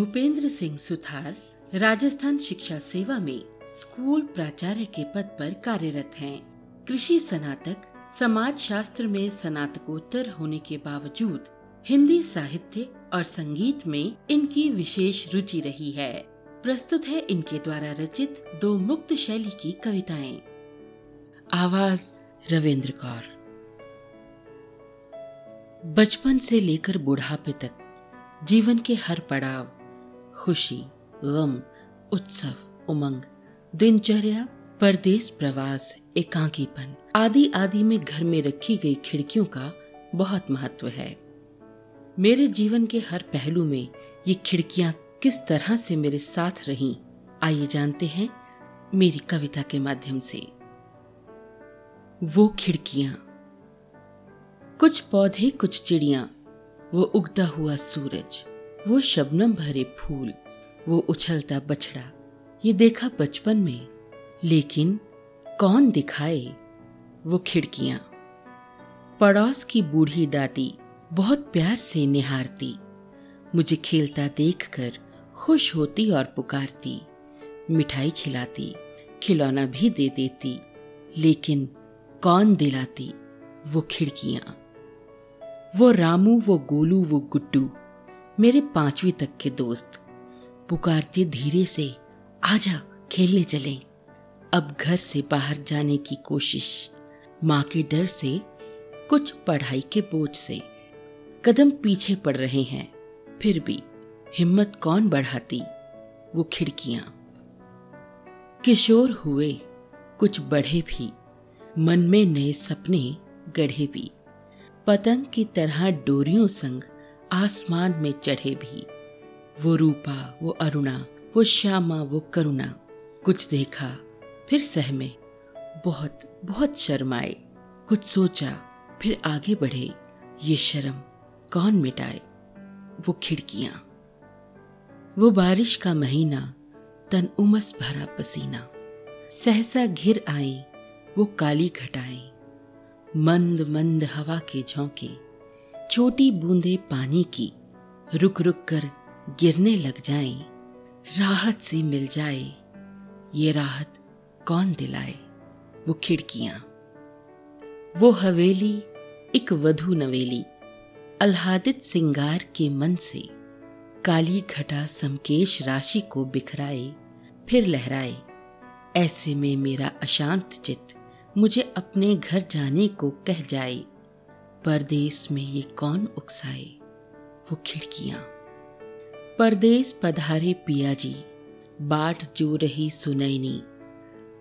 भूपेंद्र सिंह सुथार राजस्थान शिक्षा सेवा में स्कूल प्राचार्य के पद पर कार्यरत हैं। कृषि स्नातक समाज शास्त्र में स्नातकोत्तर होने के बावजूद हिंदी साहित्य और संगीत में इनकी विशेष रुचि रही है। प्रस्तुत है इनके द्वारा रचित दो मुक्त शैली की कविताएँ। आवाज़ रविंद्र कौर। बचपन से लेकर बुढ़ापे तक जीवन के हर पड़ाव खुशी, गम, उत्सव, उमंग, दिनचर्या परदेश प्रवास, एकांकीपन आदि आदि में घर में रखी गई खिड़कियों का बहुत महत्व है। मेरे जीवन के हर पहलू में ये खिड़कियाँ किस तरह से मेरे साथ रहीं, आइए जानते हैं मेरी कविता के माध्यम से। वो खिड़कियाँ। कुछ पौधे, कुछ चिड़िया, वो उगता हुआ सूरज। वो शबनम भरे फूल, वो उछलता बछड़ा, ये देखा बचपन में, लेकिन कौन दिखाए वो खिड़कियाँ। पड़ोस की बूढ़ी दादी बहुत प्यार से निहारती, मुझे खेलता देखकर खुश होती और पुकारती, मिठाई खिलाती, खिलौना भी दे देती, लेकिन कौन दिलाती वो खिड़कियाँ। वो रामू, वो गोलू, वो गुड्डू मेरे पांचवी तक के दोस्त। पुकारते धीरे से, आजा, खेलने चलें। अब घर से बाहर जाने की कोशिश। माँ के डर से, कुछ पढ़ाई के बोझ से। कदम पीछे पड़ रहे हैं, फिर भी हिम्मत कौन बढ़ाती? वो खिड़कियाँ। किशोर हुए, कुछ बढ़े भी। मन में नए सपने गढ़े भी। पतंग की तरह डोरियों संग आसमान में चढ़े भी। वो रूपा, वो अरुणा, वो श्यामा, वो करुणा, कुछ देखा, फिर सहमे। बहुत बहुत शर्माए। कुछ सोचा, फिर आगे बढ़े। ये शर्म कौन मिटाए? वो खिड़कियाँ। वो बारिश का महीना, तन उमस भरा पसीना। सहसा घिर आई, वो काली घटाएँ। मंद मंद हवा के झोंके। छोटी बूंदे पानी की रुक रुक कर गिरने लग जाएँ, राहत सी मिल जाए ये राहत कौन दिलाए वो खिड़कियाँ। वो हवेली एक वधु नवेली अल्हादित सिंगार के मन से काली घटा समकेश राशि को बिखराए फिर लहराए ऐसे में मेरा अशांत अशांत मुझे अपने घर जाने को कह जाए। परदेश में ये कौन उकसाए? वो खिड़कियाँ। परदेश पधारे पिया जी बाट जो रही सुनैनी।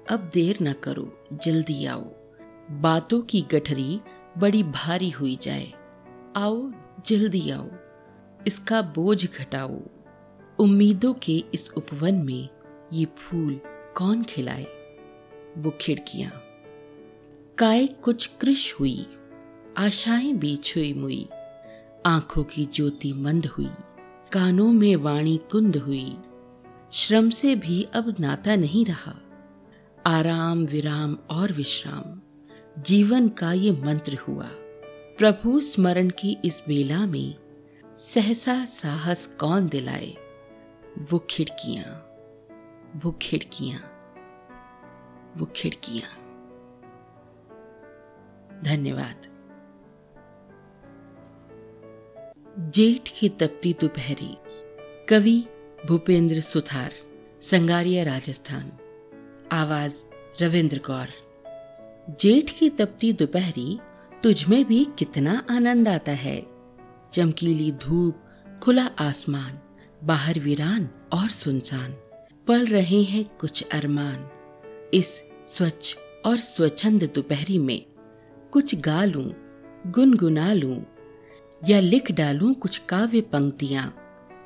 अब देर न करो, जल्दी आओ। बातों की गठरी बड़ी भारी हुई जाए। आओ, जल्दी आओ। इसका बोझ घटाओ। उम्मीदों के इस उपवन में ये फूल कौन खिलाए? वो खिड़कियाँ। काय कुछ कृष हुई आशाएँ भी छुई मुई, आँखों की ज्योति मंद हुई, कानों में वाणी कुंद हुई। श्रम से भी अब नाता नहीं रहा। आराम, विराम और विश्राम, जीवन का ये मंत्र हुआ। प्रभु स्मरण की इस बेला में सहसा साहस कौन दिलाए? वो खिड़कियाँ वो खिड़कियाँ वो खिड़कियाँ। धन्यवाद। जेठ की तपती दोपहरी। कवि भूपेंद्र सुथार, संगारिया राजस्थान। आवाज़ रविंद्र कौर। जेठ की तपती दोपहरी तुझमें भी कितना आनंद आता है। चमकीली धूप, खुला आसमान, बाहर वीरान और सुनसान। पल रहे हैं कुछ अरमान। इस स्वच्छ और स्वच्छंद दोपहरी में कुछ गा लूँ गुनगुना लूँ। या लिख डालूं कुछ काव्य पंक्तियाँ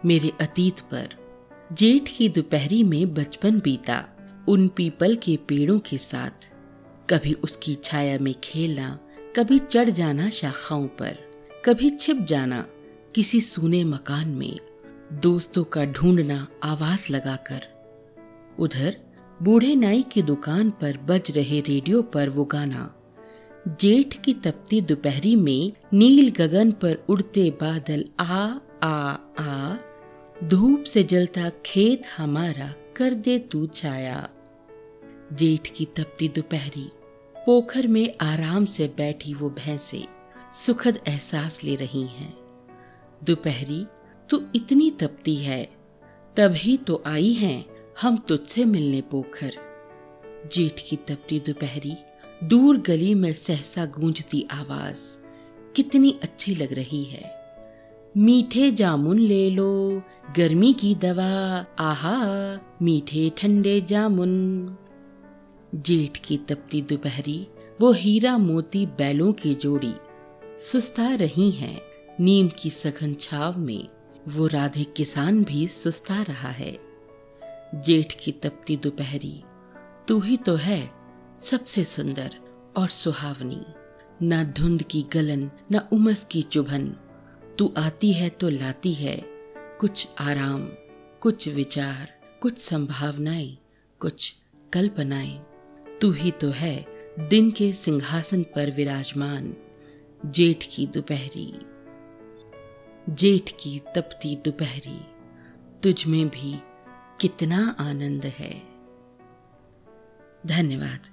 मेरे अतीत पर। जेठ की दोपहरी में बचपन बीता, उन पीपल के पेड़ों के साथ। कभी उसकी छाया में खेलना, कभी चढ़ जाना शाखाओं पर, कभी छिप जाना किसी सूने मकान में। दोस्तों का ढूंढना आवाज़ लगाकर। उधर बूढ़े नाई की दुकान पर बज रहे रेडियो पर वो गाना। जेठ की तपती दोपहरी में नील गगन पर उड़ते बादल आ आ आ। धूप से जलता खेत हमारा कर दे तू छाया। जेठ की तपती दोपहरी, पोखर में आराम से बैठी वो भैंसे सुखद एहसास ले रही हैं। दोपहरी, तू इतनी तपती है, तभी तो आई हैं हम तुझसे मिलने पोखर। जेठ की तपती दोपहरी दूर गली में सहसा गूंजती आवाज़, कितनी अच्छी लग रही है। मीठे जामुन ले लो, गर्मी की दवा, आहा, मीठे ठंडे जामुन। जेठ की तपती दोपहरी, वो हीरा मोती बैलों की जोड़ी, सुस्ता रही हैं। नीम की सघन छाव में, वो राधे किसान भी सुस्ता रहा है। जेठ की तपती दोपहरी, तू ही तो है। सबसे सुंदर और सुहावनी। न धुंध की गलन, न उमस की चुभन। तू आती है तो लाती है कुछ आराम, कुछ विचार, कुछ संभावनाएँ, कुछ कल्पनाएँ। तू ही तो है दिन के सिंहासन पर विराजमान, जेठ की दोपहरी। जेठ की तपती दोपहरी, तुझ में भी कितना आनंद है। धन्यवाद।